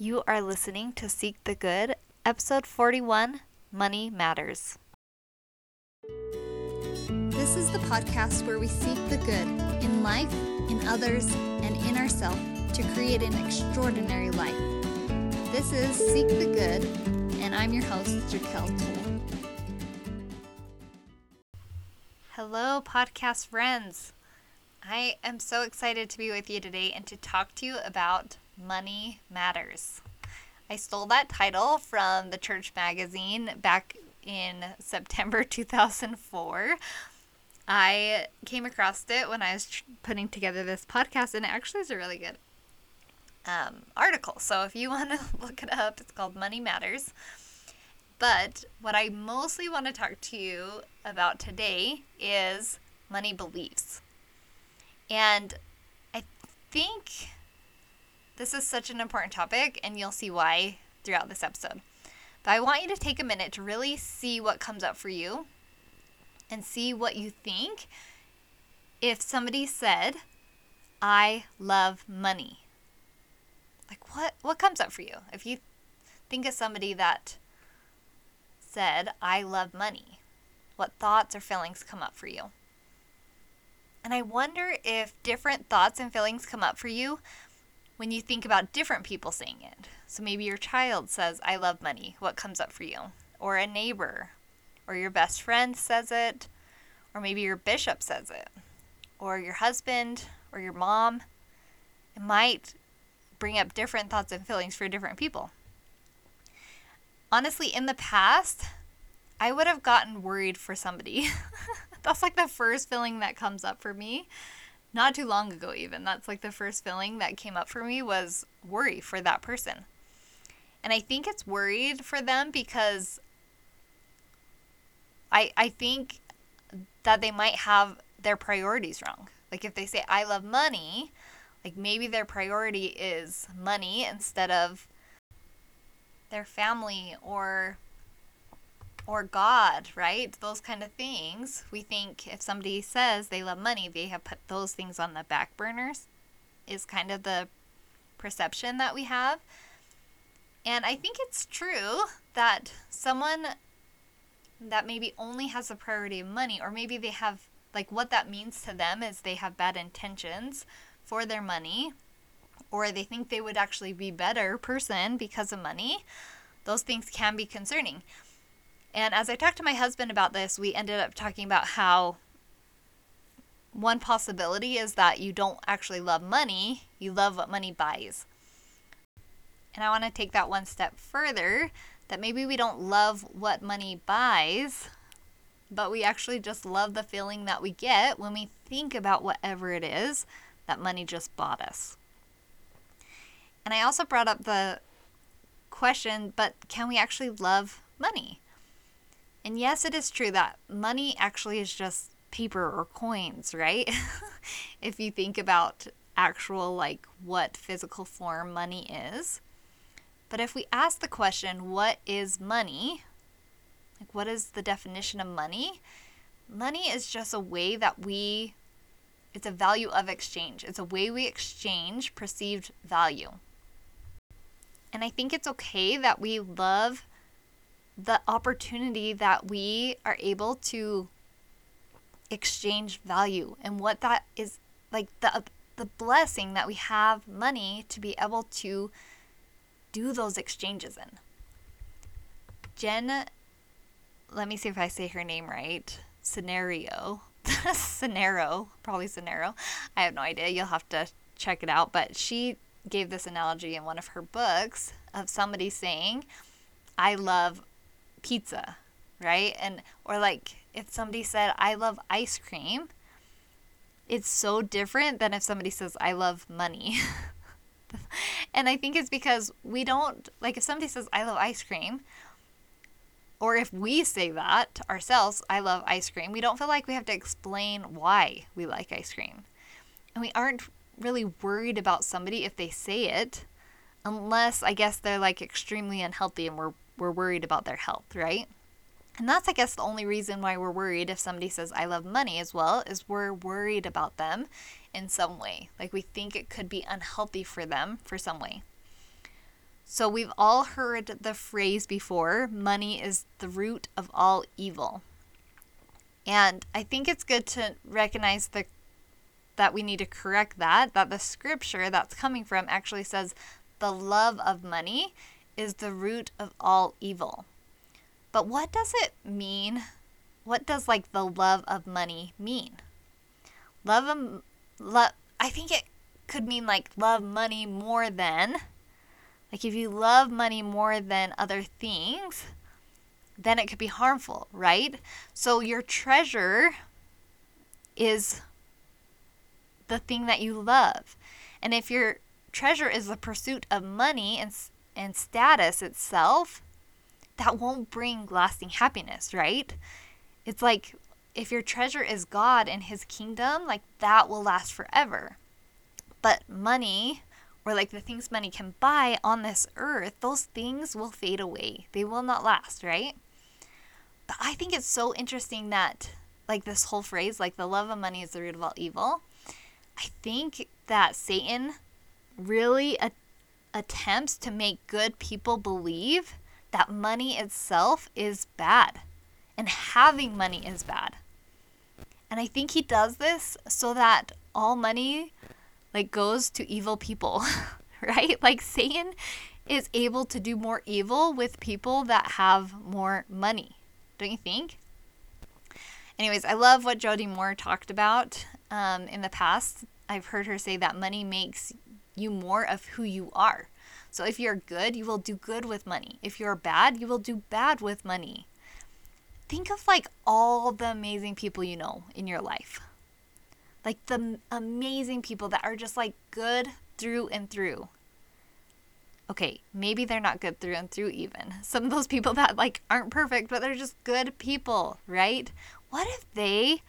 You are listening to Seek the Good, episode 41 Money Matters. This is the podcast where we seek the good in life, in others, and in ourselves to create an extraordinary life. This is Seek the Good, and I'm your host, Jaquel Toll. Hello, podcast friends. I am so excited to be with you today and to talk to you about Money Matters. I stole that title from the church magazine back in September 2004. I came across it when I was tr- putting together this podcast, and it actually is a really good um, article. So if you want to look it up, it's called Money Matters. But what I mostly want to talk to you about today is money beliefs. And I think this is such an important topic, and you'll see why throughout this episode. But I want you to take a minute to really see what comes up for you and see what you think if somebody said, I love money. Like what what comes up for you? If you think of somebody that said, I love money, what thoughts or feelings come up for you? And I wonder if different thoughts and feelings come up for you when you think about different people saying it. So maybe your child says, I love money. What comes up for you? Or a neighbor, or your best friend says it, or maybe your bishop says it, or your husband, or your mom. It might bring up different thoughts and feelings for different people. Honestly, in the past, I would have gotten worried for somebody. That's like the first feeling that comes up for me. Not too long ago, even. That's like the first feeling that came up for me was worry for that person. And I think it's worried for them because I, I think that they might have their priorities wrong. Like if they say, I love money, like maybe their priority is money instead of their family or or God, right? Those kind of things. We think if somebody says they love money, they have put those things on the back burners, is kind of the perception that we have. And I think it's true that someone that maybe only has the priority of money, or maybe they have, like, what that means to them is they have bad intentions for their money, or they think they would actually be better person because of money. Those things can be concerning. And as I talked to my husband about this, we ended up talking about how one possibility is that you don't actually love money, you love what money buys. And I want to take that one step further that maybe we don't love what money buys, but we actually just love the feeling that we get when we think about whatever it is that money just bought us. And I also brought up the question, but can we actually love money? And yes, it is true that money actually is just paper or coins, right? if you think about actual, like, what physical form money is. But if we ask the question, what is money? Like, what is the definition of money? Money is just a way that we, it's a value of exchange. It's a way we exchange perceived value. And I think it's okay that we love the opportunity that we are able to exchange value and what that is like the the blessing that we have money to be able to do those exchanges in. Jen, let me see if I say her name right. Sincero. Sincero, probably Sincero. I have no idea. You'll have to check it out. But she gave this analogy in one of her books of somebody saying, I love pizza, right? And, or like if somebody said, I love ice cream, it's so different than if somebody says, I love money. and I think it's because we don't, like, if somebody says, I love ice cream, or if we say that ourselves, I love ice cream, we don't feel like we have to explain why we like ice cream. And we aren't really worried about somebody if they say it, unless I guess they're like extremely unhealthy and we're, we're worried about their health, right? And that's, I guess, the only reason why we're worried if somebody says, I love money as well, is we're worried about them in some way. Like we think it could be unhealthy for them for some way. So we've all heard the phrase before money is the root of all evil. And I think it's good to recognize the that we need to correct that that the scripture that's coming from actually says the love of money is the root of all evil. But what does it mean? What does like the love of money mean? Love of love I think it could mean like love money more than like if you love money more than other things, then it could be harmful, right? So your treasure is the thing that you love. And if your treasure is the pursuit of money and status itself, that won't bring lasting happiness, right? It's like if your treasure is God and his kingdom, like that will last forever. But money or like the things money can buy on this earth, those things will fade away. They will not last, right? But I think it's so interesting that like this whole phrase, like the love of money is the root of all evil. I think that Satan really attempts to make good people believe that money itself is bad and having money is bad. And I think he does this so that all money like goes to evil people, right? Like Satan is able to do more evil with people that have more money. Don't you think? Anyways, I love what Jody Moore talked about um, in the past. I've heard her say that money makes you more of who you are. So if you're good, you will do good with money. If you're bad, you will do bad with money. Think of like all the amazing people you know in your life like the amazing people that are just like good through and through. Okay, maybe they're not good through and through even. Some of those people that like aren't perfect, but they're just good people, right? What if they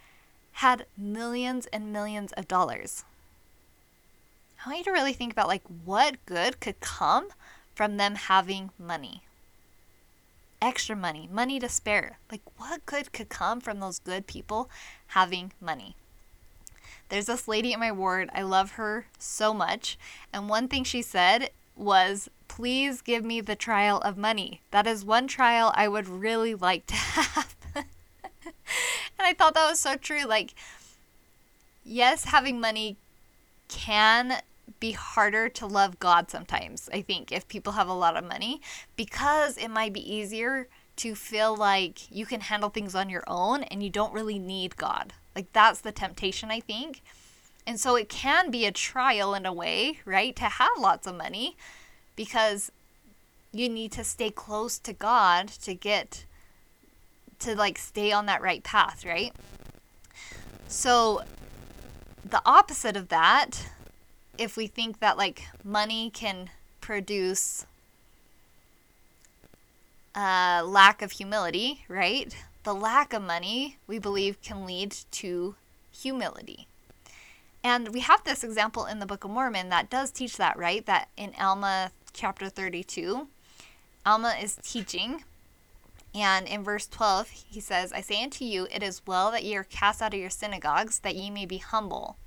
had millions and millions of dollars? I want you to really think about like what good could come from them having money. Extra money, money to spare. Like what good could come from those good people having money? There's this lady in my ward. I love her so much. And one thing she said was, please give me the trial of money. That is one trial I would really like to have. and I thought that was so true. Like, yes, having money can be harder to love God sometimes, I think, if people have a lot of money, because it might be easier to feel like you can handle things on your own and you don't really need God. Like that's the temptation, I think. And so it can be a trial in a way, right? To have lots of money because you need to stay close to God to get to like stay on that right path, right? So the opposite of that, if we think that like money can produce a lack of humility, right? the lack of money, we believe, can lead to humility. And we have this example in the Book of Mormon that does teach that, right? That in Alma chapter 32, Alma is teaching. And in verse 12, he says, I say unto you, it is well that ye are cast out of your synagogues, that ye may be humble,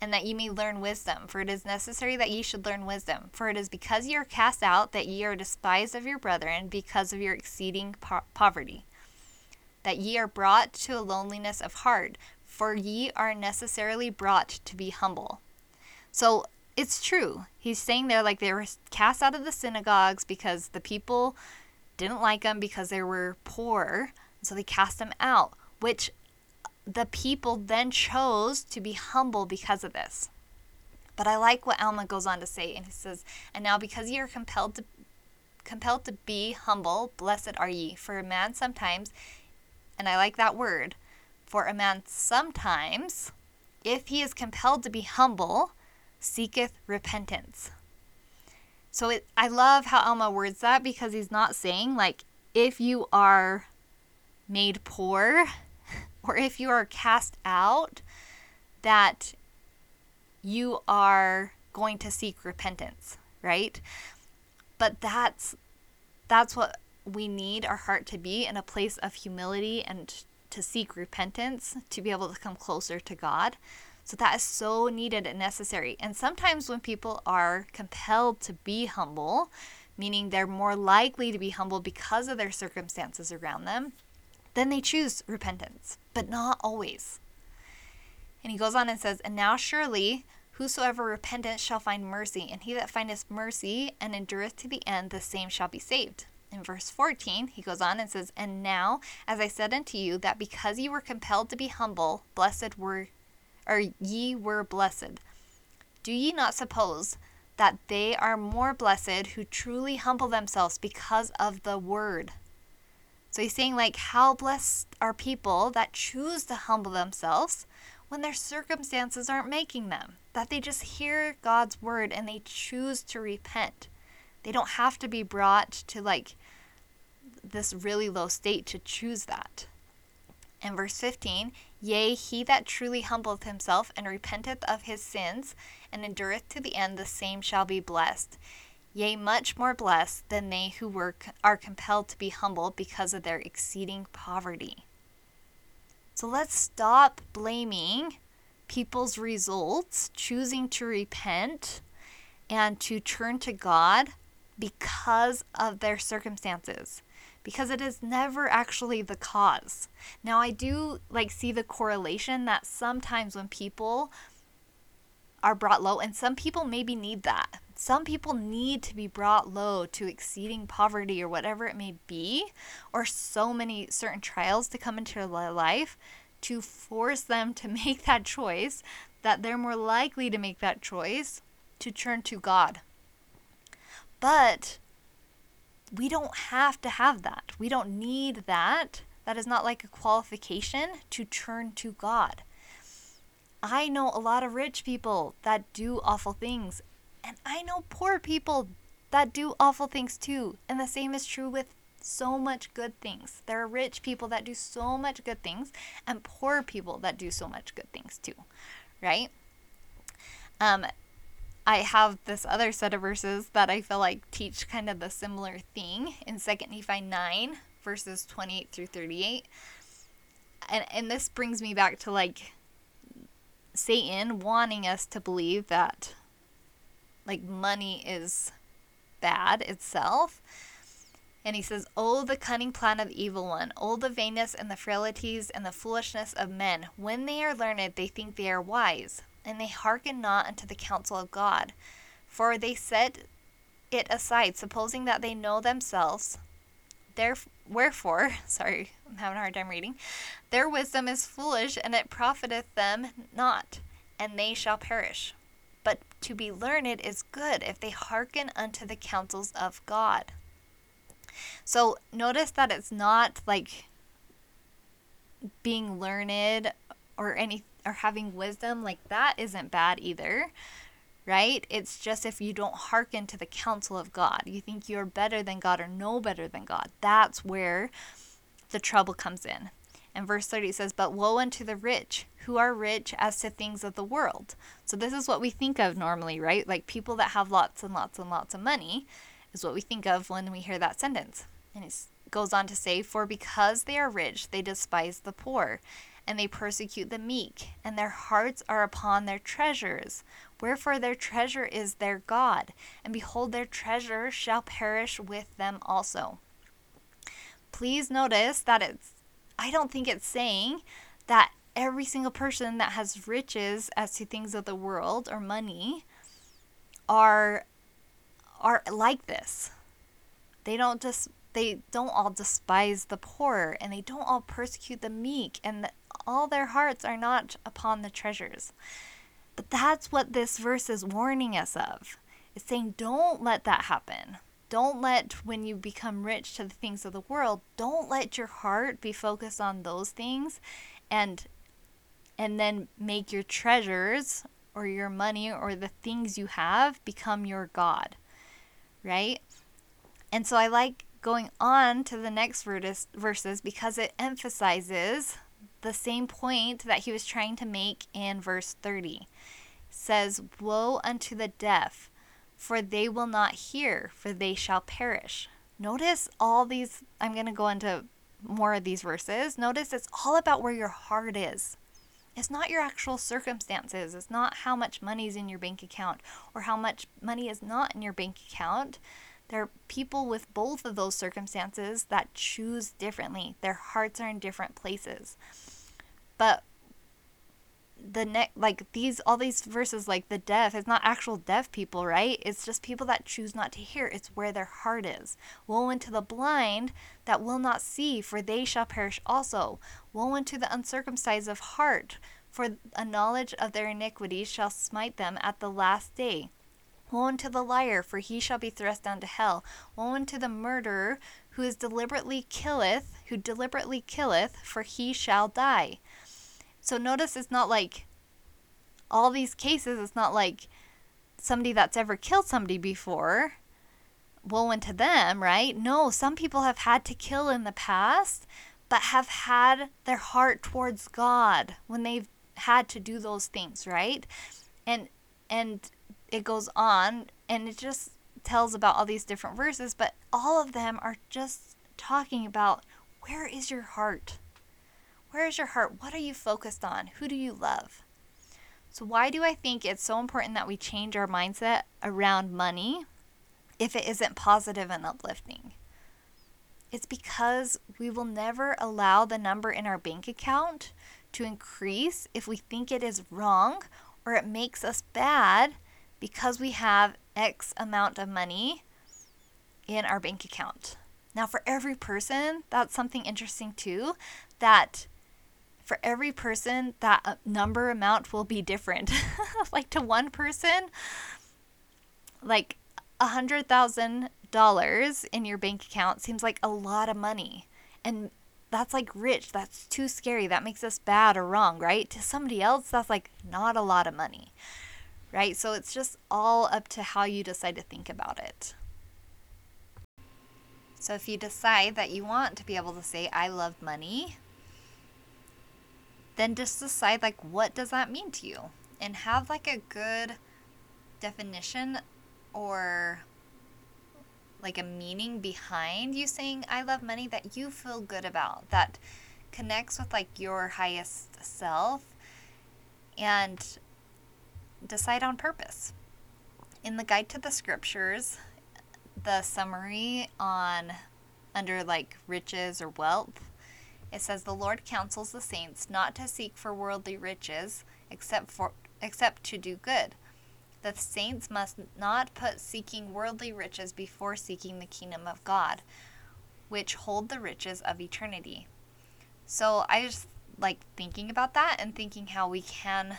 and that ye may learn wisdom. For it is necessary that ye should learn wisdom. For it is because ye are cast out that ye are despised of your brethren, because of your exceeding po- poverty that ye are brought to a loneliness of heart, for ye are necessarily brought to be humble. So it's true. He's saying there like they were cast out of the synagogues because the people didn't like them because they were poor. So they cast them out, which the people then chose to be humble because of this. But I like what Alma goes on to say, and he says, And now because ye are compelled to compelled to be humble, blessed are ye, for a man sometimes and I like that word, for a man sometimes, if he is compelled to be humble, seeketh repentance. So it, I love how Alma words that because he's not saying like if you are made poor or if you are cast out, that you are going to seek repentance, right? But that's that's what we need our heart to be in a place of humility and to seek repentance to be able to come closer to God. So that is so needed and necessary. And sometimes when people are compelled to be humble meaning they're more likely to be humble because of their circumstances around them, then they choose repentance, but not always. And he goes on and says, And now surely whosoever repenteth shall find mercy, and he that findeth mercy and endureth to the end, the same shall be saved. In verse 14, he goes on and says, And now, as I said unto you, that because you were compelled to be humble, blessed were, or ye were blessed. Do ye not suppose that they are more blessed who truly humble themselves because of the word? So he's saying, like, how blessed are people that choose to humble themselves when their circumstances aren't making them, that they just hear God's word and they choose to repent. They don't have to be brought to like this really low state to choose that. And verse 15, yea, he that truly humbleth himself and repenteth of his sins and endureth to the end, the same shall be blessed. Yea, much more blessed than they who were, are compelled to be humble because of their exceeding poverty. So let's stop blaming people's results, choosing to repent and to turn to God because of their circumstances because it is never actually the cause. Now I do like see the correlation that sometimes when people are brought low and some people maybe need that. Some people need to be brought low to exceeding poverty or whatever it may be or so many certain trials to come into their life to force them to make that choice that they're more likely to make that choice to turn to God. But we don't have to have that. We don't need that. That is not like a qualification to turn to God. I know a lot of rich people that do awful things, and I know poor people that do awful things too. And the same is true with so much good things. There are rich people that do so much good things, and poor people that do so much good things too, right? Um, I have this other set of verses that I feel like teach kind of the similar thing in 2nd Nephi 9, verses 28 through 38. And, and this brings me back to like Satan wanting us to believe that like money is bad itself. And he says, Oh, the cunning plan of the evil one, oh, the vainness and the frailties and the foolishness of men. When they are learned, they think they are wise and they hearken not unto the counsel of God. For they set it aside, supposing that they know themselves. Therefore, wherefore, sorry, I'm having a hard time reading. Their wisdom is foolish, and it profiteth them not, and they shall perish. But to be learned is good if they hearken unto the counsels of God. So notice that it's not like being learned or any or having wisdom, like that isn't bad either, right? It's just if you don't hearken to the counsel of God, you think you're better than God or know better than God. That's where the trouble comes in. And verse 30 says, But woe unto the rich, who are rich as to things of the world. So this is what we think of normally, right? Like people that have lots and lots and lots of money is what we think of when we hear that sentence. And it goes on to say, For because they are rich, they despise the poor and they persecute the meek, and their hearts are upon their treasures. Wherefore their treasure is their God, and behold, their treasure shall perish with them also. Please notice that it's, I don't think it's saying that every single person that has riches as to things of the world or money are are like this. They don't just they don't all despise the poor and they don't all persecute the meek and all their hearts are not upon the treasures. But that's what this verse is warning us of. It's saying, don't let that happen. Don't let, when you become rich to the things of the world, don't let your heart be focused on those things and and then make your treasures or your money or the things you have become your God. Right? And so I like going on to the next verses because it emphasizes the same point that he was trying to make in verse 30. It says, Woe unto the deaf, for they will not hear, for they shall perish. Notice all these, I'm going to go into more of these verses. Notice it's all about where your heart is. It's not your actual circumstances. It's not how much money is in your bank account or how much money is not in your bank account There are people with both of those circumstances that choose differently. Their hearts are in different places. But the neck like these all these verses like the deaf it's not actual deaf people right? It's just people that choose not to hear. It's where their heart is. Woe unto the blind that will not see for they shall perish also. Woe unto the uncircumcised of heart for a knowledge of their iniquities shall smite them at the last day woe unto the liar for he shall be thrust down to hell woe unto the murderer who is deliberately killeth who deliberately killeth for he shall die so notice it's not like all these cases, it's not like somebody that's ever killed somebody before. Woe unto them, right? No, some people have had to kill in the past, but have had their heart towards God when they've had to do those things, right? And and it goes on and it just tells about all these different verses, but all of them are just talking about where is your heart? Where is your heart? What are you focused on? Who do you love? So, why do I think it's so important that we change our mindset around money if it isn't positive and uplifting? It's because we will never allow the number in our bank account to increase if we think it is wrong or it makes us bad because we have X amount of money in our bank account. Now, for every person, that's something interesting too that for every person, that uh, number amount will be different. like to one person, like a hundred thousand dollars in your bank account seems like a lot of money. And that's like rich. That's too scary. That makes us bad or wrong, right? To somebody else, that's like not a lot of money, right? So it's just all up to how you decide to think about it. So if you decide that you want to be able to say, I love money, then just decide like what does that mean to you and have like a good definition or like a meaning behind you saying I love money that you feel good about that connects with like your highest self and decide on purpose. In the guide to the scriptures, the summary on under like riches or wealth it says the Lord counsels the saints not to seek for worldly riches except for except to do good. The saints must not put seeking worldly riches before seeking the kingdom of God, which hold the riches of eternity. So I just like thinking about that and thinking how we can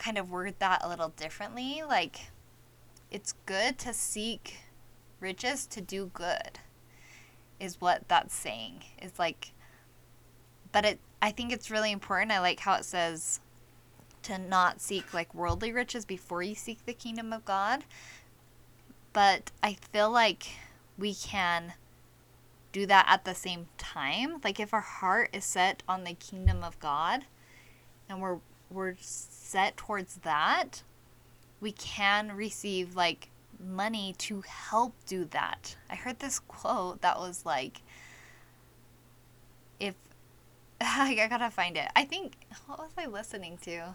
kind of word that a little differently. Like, it's good to seek riches to do good, is what that's saying. It's like, but it I think it's really important. I like how it says to not seek like worldly riches before you seek the kingdom of God. But I feel like we can do that at the same time. Like if our heart is set on the kingdom of God and we're we're set towards that, we can receive like money to help do that. I heard this quote that was like if I gotta find it. I think what was I listening to?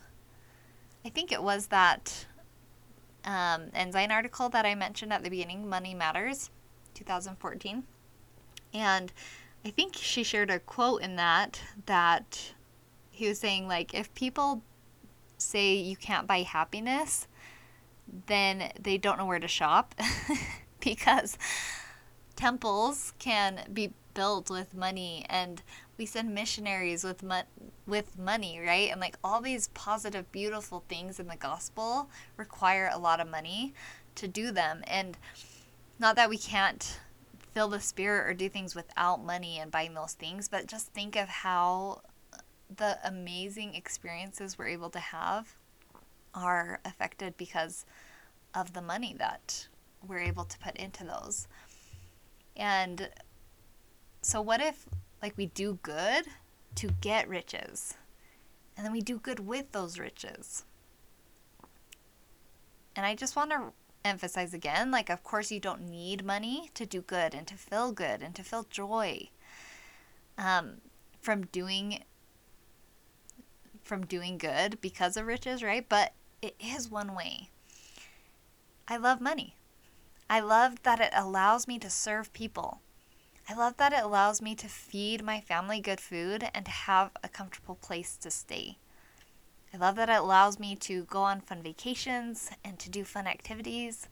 I think it was that um, Ensign article that I mentioned at the beginning, Money Matters, 2014, and I think she shared a quote in that that he was saying like if people say you can't buy happiness, then they don't know where to shop because temples can be built with money and we send missionaries with mo- with money, right? And like all these positive, beautiful things in the gospel require a lot of money to do them. And not that we can't fill the spirit or do things without money and buying those things, but just think of how the amazing experiences we're able to have are affected because of the money that we're able to put into those. And so what if like we do good to get riches. And then we do good with those riches. And I just want to emphasize again like, of course, you don't need money to do good and to feel good and to feel joy um, from doing from doing good because of riches, right? But it is one way. I love money. I love that it allows me to serve people. I love that it allows me to feed my family good food and to have a comfortable place to stay. I love that it allows me to go on fun vacations and to do fun activities.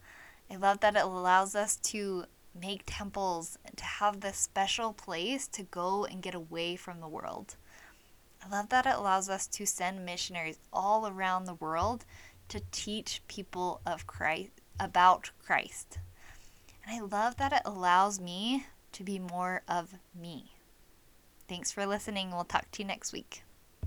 I love that it allows us to make temples and to have this special place to go and get away from the world. I love that it allows us to send missionaries all around the world to teach people of Christ about Christ. And I love that it allows me to be more of me. Thanks for listening. We'll talk to you next week.